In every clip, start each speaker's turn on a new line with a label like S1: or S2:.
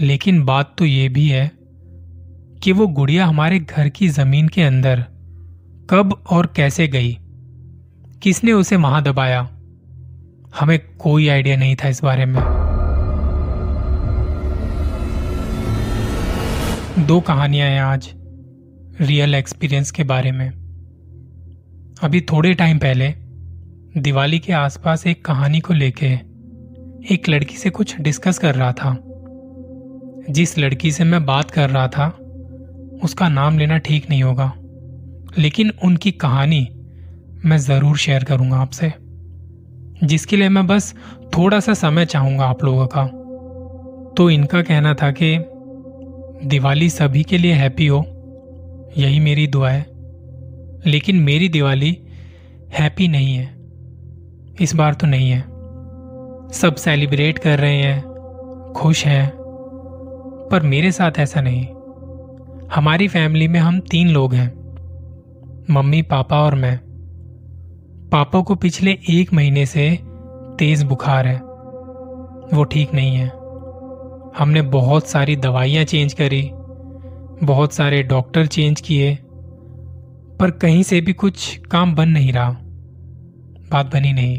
S1: लेकिन बात तो ये भी है कि वो गुड़िया हमारे घर की ज़मीन के अंदर कब और कैसे गई? किसने उसे वहाँ दबाया? हमें कोई आइडिया नहीं था इस बारे में। दो कहानियाँ हैं आज रियल एक्सपीरियंस के बारे में। अभी थोड़े टाइम पहले दिवाली के आसपास एक कहानी को लेके एक लड़की से कुछ डिस्कस कर रहा था। जिस लड़की से मैं बात कर रहा था, उसका नाम लेना ठीक नहीं होगा। लेकिन उनकी कहानी मैं ज़रूर शेयर करूँगा आपसे, जिसके लिए मैं बस थोड़ा सा समय चाहूँगा आप लोगों का। तो इनका कहना था कि, दिवाली सभी के लिए हैप्पी हो, यही मेरी दुआ है। लेकिन मेरी दिवाली हैप्पी नहीं है, इस बार तो नहीं है। सब सेलिब्रेट कर रहे हैं, खुश हैं। पर मेरे साथ ऐसा नहीं। हमारी फैमिली में हम तीन लोग हैं, मम्मी, पापा और मैं। पापा को पिछले एक महीने से तेज बुखार है। वो ठीक नहीं है। हमने बहुत सारी दवाइयाँ चेंज करी, बहुत सारे डॉक्टर चेंज किए, पर कहीं से भी कुछ काम बन नहीं रहा। बात बनी नहीं।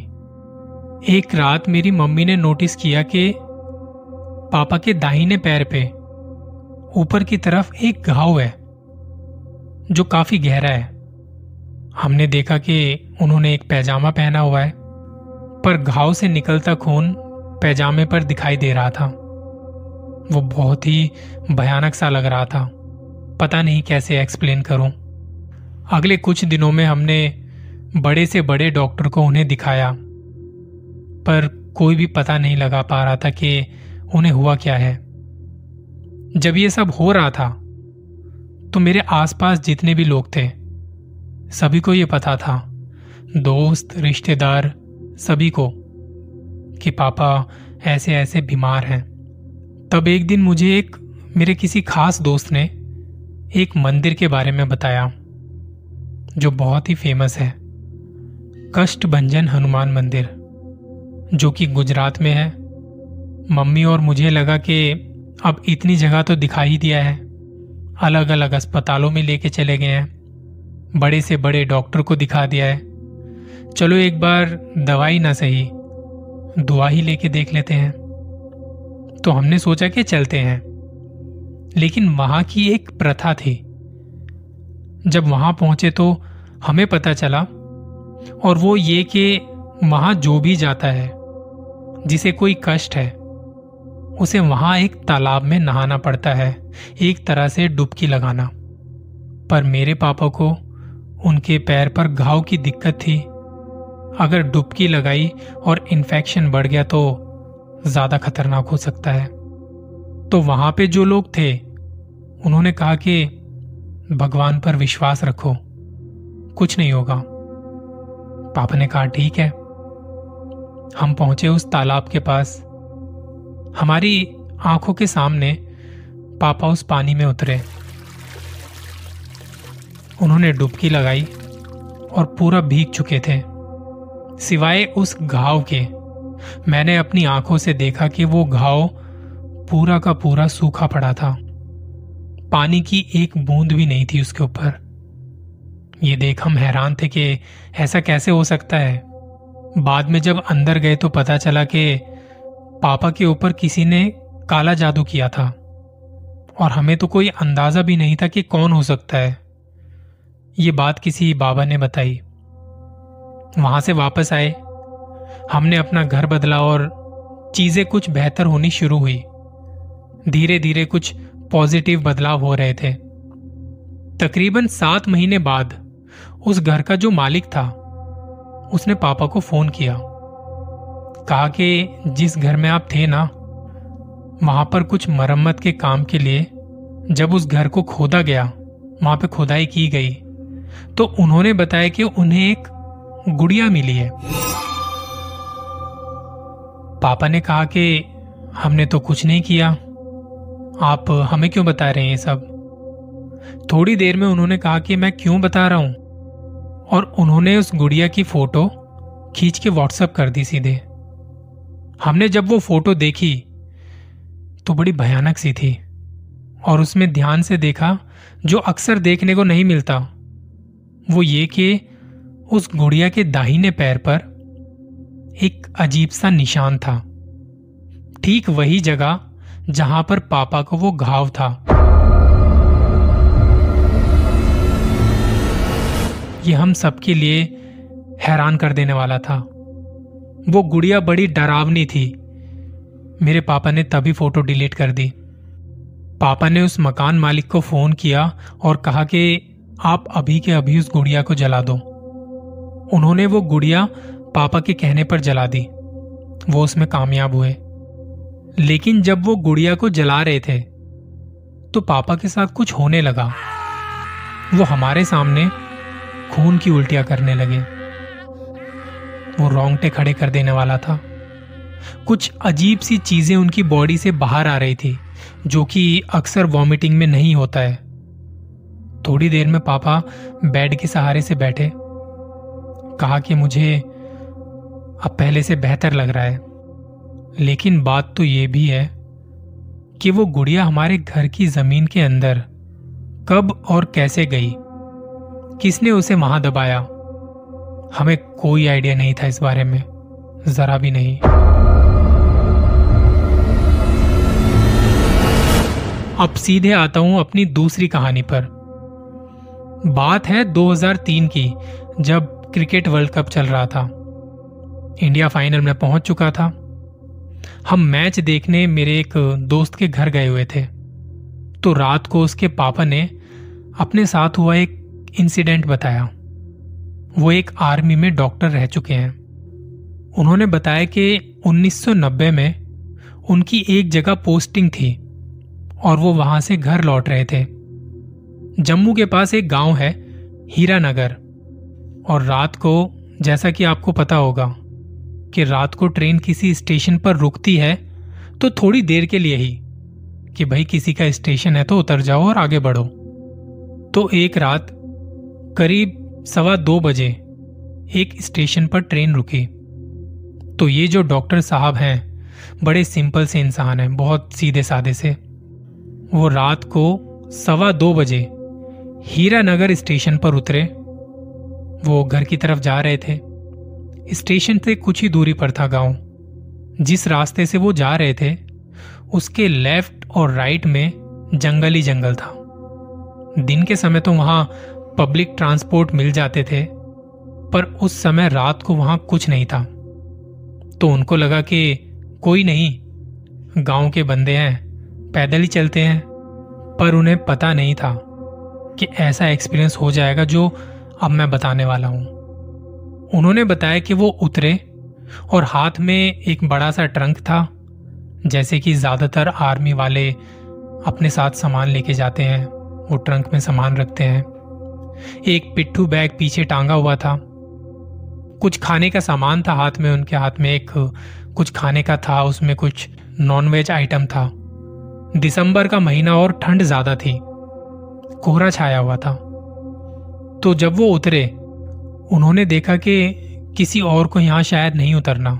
S1: एक रात मेरी मम्मी ने नोटिस किया कि पापा के दाहिने पैर पे ऊपर की तरफ़ एक घाव है, जो काफ़ी गहरा है। हमने देखा कि उन्होंने एक पैजामा पहना हुआ है, पर घाव से निकलता खून पैजामे पर दिखाई दे रहा था। वो बहुत ही भयानक सा लग रहा था। पता नहीं कैसे एक्सप्लेन करूँ। अगले कुछ दिनों में हमने बड़े से बड़े डॉक्टर को उन्हें दिखाया, पर कोई भी पता नहीं लगा पा रहा था कि उन्हें हुआ क्या है। जब ये सब हो रहा था तो मेरे आसपास जितने भी लोग थे, सभी को ये पता था, दोस्त, रिश्तेदार, सभी को, कि पापा ऐसे ऐसे बीमार हैं। तब एक दिन मुझे एक, मेरे किसी खास दोस्त ने एक मंदिर के बारे में बताया, जो बहुत ही फ़ेमस है। कष्ट भंजन हनुमान मंदिर, जो कि गुजरात में है। मम्मी और मुझे लगा कि अब इतनी जगह तो दिखा ही दिया है। अलग अलग अस्पतालों में लेके चले गए हैं। बड़े से बड़े डॉक्टर को दिखा दिया है। चलो एक बार दवाई ना सही, दुआ ही लेके देख लेते हैं। तो हमने सोचा कि चलते हैं। लेकिन वहाँ की एक प्रथा थी। जब वहाँ पहुँचे तो हमें पता चला, और वो ये कि वहाँ जो भी जाता है, जिसे कोई कष्ट है उसे वहाँ एक तालाब में नहाना पड़ता है, एक तरह से डुबकी लगाना। पर मेरे पापा को उनके पैर पर घाव की दिक्कत थी। अगर डुबकी लगाई और इन्फेक्शन बढ़ गया तो ज़्यादा खतरनाक हो सकता है। तो वहाँ पे जो लोग थे, उन्होंने कहा कि भगवान पर विश्वास रखो, कुछ नहीं होगा। पापा ने कहा, ठीक है, हम पहुँचे उस तालाब के पास। हमारी आँखों के सामने पापा उस पानी में उतरे। उन्होंने डुबकी लगाई और पूरा भीग चुके थे। सिवाय उस घाव के, मैंने अपनी आँखों से देखा कि वो घाव पूरा का पूरा सूखा पड़ा था। पानी की एक बूंद भी नहीं थी उसके ऊपर। ये देख हम हैरान थे कि ऐसा कैसे हो सकता है। बाद में जब अंदर गए तो पता चला कि पापा के ऊपर किसी ने काला जादू किया था। और हमें तो कोई अंदाज़ा भी नहीं था कि कौन हो सकता है। ये बात किसी बाबा ने बताई। वहाँ से वापस आए। हमने अपना घर बदला और चीज़ें कुछ बेहतर होनी शुरू हुई। धीरे धीरे कुछ पॉजिटिव बदलाव हो रहे थे। तकरीबन सात महीने बाद उस घर का जो मालिक था, उसने पापा को फ़ोन किया। कहा कि जिस घर में आप थे ना, वहाँ पर कुछ मरम्मत के काम के लिए जब उस घर को खोदा गया, वहाँ पे खुदाई की गई तो उन्होंने बताया कि उन्हें एक गुड़िया मिली है। पापा ने कहा कि हमने तो कुछ नहीं किया, आप हमें क्यों बता रहे हैं ये सब? थोड़ी देर में उन्होंने कहा कि मैं क्यों बता रहा हूँ? और उन्होंने उस गुड़िया की फ़ोटो खींच के व्हाट्सएप कर दी सीधे। हमने जब वो फ़ोटो देखी तो बड़ी भयानक सी थी। और उसमें ध्यान से देखा, जो अक्सर देखने को नहीं मिलता, वो ये कि उस गुड़िया के दाहिने पैर पर एक अजीब सा निशान था। ठीक वही जगह, जहाँ पर पापा को वो घाव था। ये हम सबके लिए हैरान कर देने वाला था। वो गुड़िया बड़ी डरावनी थी। मेरे पापा ने तभी फ़ोटो डिलीट कर दी। पापा ने उस मकान मालिक को फ़ोन किया और कहा कि आप अभी के अभी उस गुड़िया को जला दो। उन्होंने वो गुड़िया पापा के कहने पर जला दी। वो उसमें कामयाब हुए। लेकिन जब वो गुड़िया को जला रहे थे तो पापा के साथ कुछ होने लगा। वो हमारे सामने खून की उल्टियाँ करने लगे। वो रोंगटे खड़े कर देने वाला था। कुछ अजीब सी चीज़ें उनकी बॉडी से बाहर आ रही थी, जो कि अक्सर वॉमिटिंग में नहीं होता है। थोड़ी देर में पापा बेड के सहारे से बैठे। कहा कि मुझे अब पहले से बेहतर लग रहा है। लेकिन बात तो यह भी है कि वो गुड़िया हमारे घर की ज़मीन के अंदर कब और कैसे गई? किसने उसे वहाँ दबाया? हमें कोई आइडिया नहीं था इस बारे में। जरा भी नहीं। अब सीधे आता हूँ अपनी दूसरी कहानी पर। बात है 2003 की, जब क्रिकेट वर्ल्ड कप चल रहा था। इंडिया फाइनल में पहुँच चुका था। हम मैच देखने मेरे एक दोस्त के घर गए हुए थे। तो रात को उसके पापा ने अपने साथ हुआ एक इंसिडेंट बताया। वो एक आर्मी में डॉक्टर रह चुके हैं। उन्होंने बताया कि 1990 में उनकी एक जगह पोस्टिंग थी और वो वहाँ से घर लौट रहे थे। जम्मू के पास एक गाँव है, हीरानगर। और रात को, जैसा कि आपको पता होगा, कि रात को ट्रेन किसी स्टेशन पर रुकती है तो थोड़ी देर के लिए ही, कि भाई किसी का स्टेशन है तो उतर जाओ और आगे बढ़ो। तो एक रात, करीब सवा दो बजे एक स्टेशन पर ट्रेन रुकी। तो ये जो डॉक्टर साहब हैं, बड़े सिंपल से इंसान हैं, बहुत सीधे साधे से। वो रात को सवा दो बजे हीरानगर स्टेशन पर उतरे। वो घर की तरफ़ जा रहे थे। स्टेशन से कुछ ही दूरी पर था गाँव। जिस रास्ते से वो जा रहे थे, उसके लेफ़्ट और राइट में जंगल ही जंगल था। दिन के समय तो वहाँ पब्लिक ट्रांसपोर्ट मिल जाते थे, पर उस समय रात को वहाँ कुछ नहीं था। तो उनको लगा कि कोई नहीं, गाँव के बंदे हैं, पैदल ही चलते हैं, पर उन्हें पता नहीं था कि ऐसा एक्सपीरियंस हो जाएगा जो अब मैं बताने वाला हूँ। उन्होंने बताया कि वो उतरे और हाथ में एक बड़ा सा ट्रंक था, जैसे कि ज़्यादातर आर्मी वाले अपने साथ सामान लेके जाते हैं, वो ट्रंक में सामान रखते हैं। एक पिट्ठू बैग पीछे टांगा हुआ था। कुछ खाने का सामान था हाथ में, उनके हाथ में एक, कुछ खाने का था, उसमें कुछ नॉनवेज आइटम था। दिसंबर का महीना और ठंड ज़्यादा थी। कोहरा छाया हुआ था। तो जब वो उतरे, उन्होंने देखा कि किसी और को यहाँ शायद नहीं उतरना।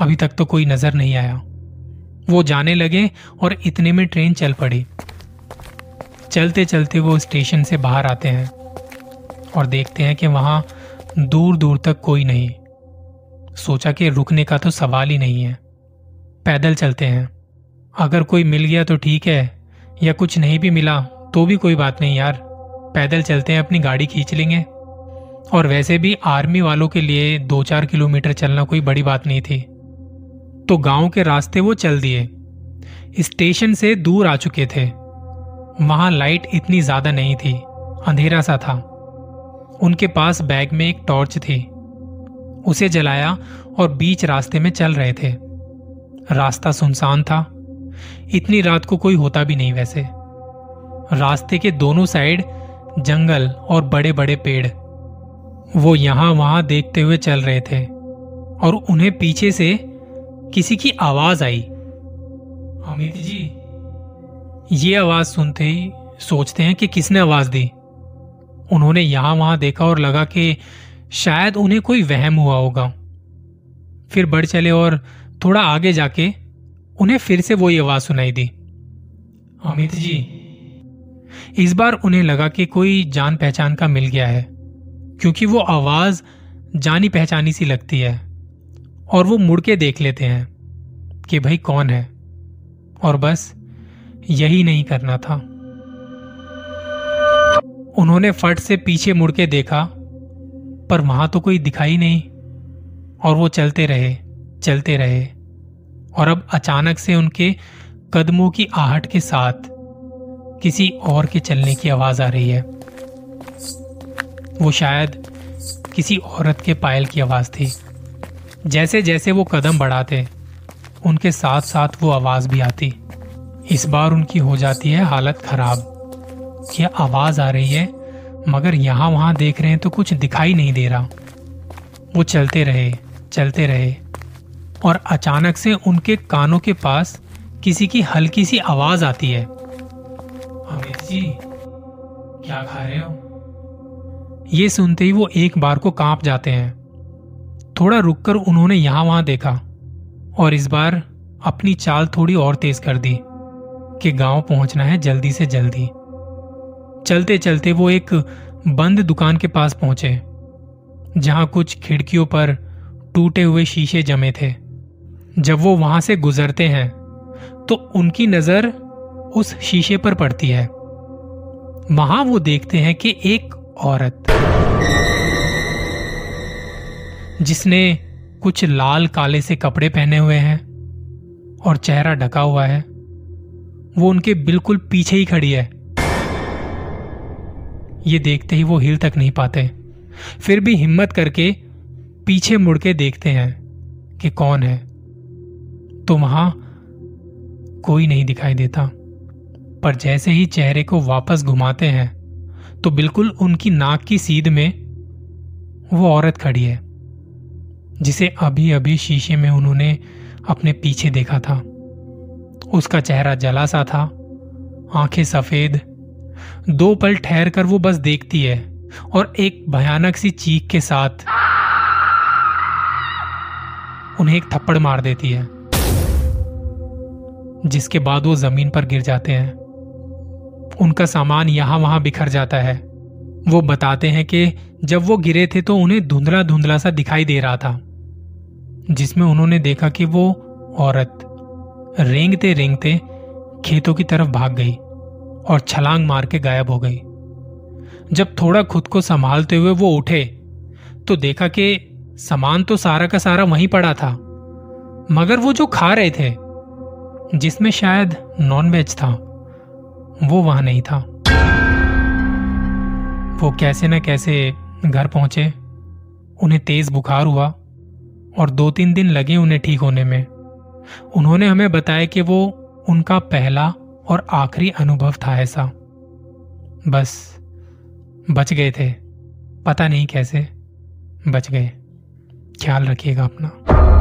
S1: अभी तक तो कोई नज़र नहीं आया। वो जाने लगे और इतने में ट्रेन चल पड़ी। चलते चलते वो स्टेशन से बाहर आते हैं। और देखते हैं कि वहाँ दूर दूर तक कोई नहीं। सोचा कि रुकने का तो सवाल ही नहीं है। पैदल चलते हैं। अगर कोई मिल गया तो ठीक है, या कुछ नहीं भी मिला तो भी कोई बात नहीं यार। पैदल चलते हैं, अपनी गाड़ी खींच लेंगे। और वैसे भी आर्मी वालों के लिए दो चार किलोमीटर चलना कोई बड़ी बात नहीं थी। तो गाँव के रास्ते वो चल दिए। स्टेशन से दूर आ चुके थे। वहाँ लाइट इतनी ज़्यादा नहीं थी। अंधेरा सा था। उनके पास बैग में एक टॉर्च थी। उसे जलाया और बीच रास्ते में चल रहे थे। रास्ता सुनसान था। इतनी रात को कोई होता भी नहीं वैसे। रास्ते के दोनों साइड जंगल और बड़े बड़े पेड़। वो यहाँ वहाँ देखते हुए चल रहे थे और उन्हें पीछे से किसी की आवाज़ आई। अमित जी, ये आवाज़ सुनते ही सोचते हैं कि किसने आवाज़ दी? उन्होंने यहाँ वहाँ देखा और लगा कि शायद उन्हें कोई वहम हुआ होगा। फिर बढ़ चले और थोड़ा आगे जाके उन्हें फिर से वही आवाज़ सुनाई दी। अमित जी, इस बार उन्हें लगा कि कोई जान पहचान का मिल गया है, क्योंकि वो आवाज़ जानी पहचानी सी लगती है और वो मुड़ के देख लेते हैं कि भाई कौन है। और बस यही नहीं करना था। उन्होंने फट से पीछे मुड़ के देखा, पर वहाँ तो कोई दिखाई नहीं, और वो चलते रहे चलते रहे, और अब अचानक से उनके कदमों की आहट के साथ किसी और के चलने की आवाज़ आ रही है। वो शायद किसी औरत के पायल की आवाज़ थी। जैसे जैसे वो कदम बढ़ाते, उनके साथ साथ वो आवाज़ भी आती। इस बार उनकी हो जाती है हालत खराब। कि आवाज़ आ रही है, मगर यहाँ वहाँ देख रहे हैं तो कुछ दिखाई नहीं दे रहा। वो चलते रहे चलते रहे, और अचानक से उनके कानों के पास किसी की हल्की सी आवाज़ आती है। अमित जी, क्या खा रहे हो? ये सुनते ही वो एक बार को काँप जाते हैं। थोड़ा रुककर उन्होंने यहाँ वहाँ देखा, और इस बार अपनी चाल थोड़ी और तेज कर दी, कि गाँव पहुँचना है जल्दी से जल्दी। चलते चलते वो एक बंद दुकान के पास पहुँचे, जहाँ कुछ खिड़कियों पर टूटे हुए शीशे जमे थे। जब वो वहाँ से गुजरते हैं तो उनकी नज़र उस शीशे पर पड़ती है। वहाँ वो देखते हैं कि एक औरत, जिसने कुछ लाल काले से कपड़े पहने हुए हैं और चेहरा ढका हुआ है, वो उनके बिल्कुल पीछे ही खड़ी है। ये देखते ही वो हिल तक नहीं पाते। फिर भी हिम्मत करके पीछे मुड़ के देखते हैं कि कौन है। तो वहाँ कोई नहीं दिखाई देता। पर जैसे ही चेहरे को वापस घुमाते हैं तो बिल्कुल उनकी नाक की सीध में वो औरत खड़ी है, जिसे अभी अभी शीशे में उन्होंने अपने पीछे देखा था। उसका चेहरा जला सा था, आँखें सफ़ेद दो पल ठहर कर वो बस देखती है और एक भयानक सी चीख के साथ उन्हें एक थप्पड़ मार देती है, जिसके बाद वो ज़मीन पर गिर जाते हैं। उनका सामान यहाँ वहाँ बिखर जाता है। वो बताते हैं कि जब वो गिरे थे तो उन्हें धुंधला धुंधला सा दिखाई दे रहा था, जिसमें उन्होंने देखा कि वो औरत रेंगते रेंगते खेतों की तरफ़ भाग गई। और छलांग मार के गायब हो गई। जब थोड़ा खुद को संभालते हुए वो उठे तो देखा कि सामान तो सारा का सारा वहीं पड़ा था, मगर वो जो खा रहे थे, जिसमें शायद नॉनवेज था, वो वहाँ नहीं था। वो कैसे न कैसे घर पहुँचे, उन्हें तेज बुखार हुआ, और दो तीन दिन लगे उन्हें ठीक होने में। उन्होंने हमें बताया कि वो उनका पहला और आखिरी अनुभव था ऐसा। बस, बच गए थे। पता नहीं कैसे बच गए। ख्याल रखिएगा अपना।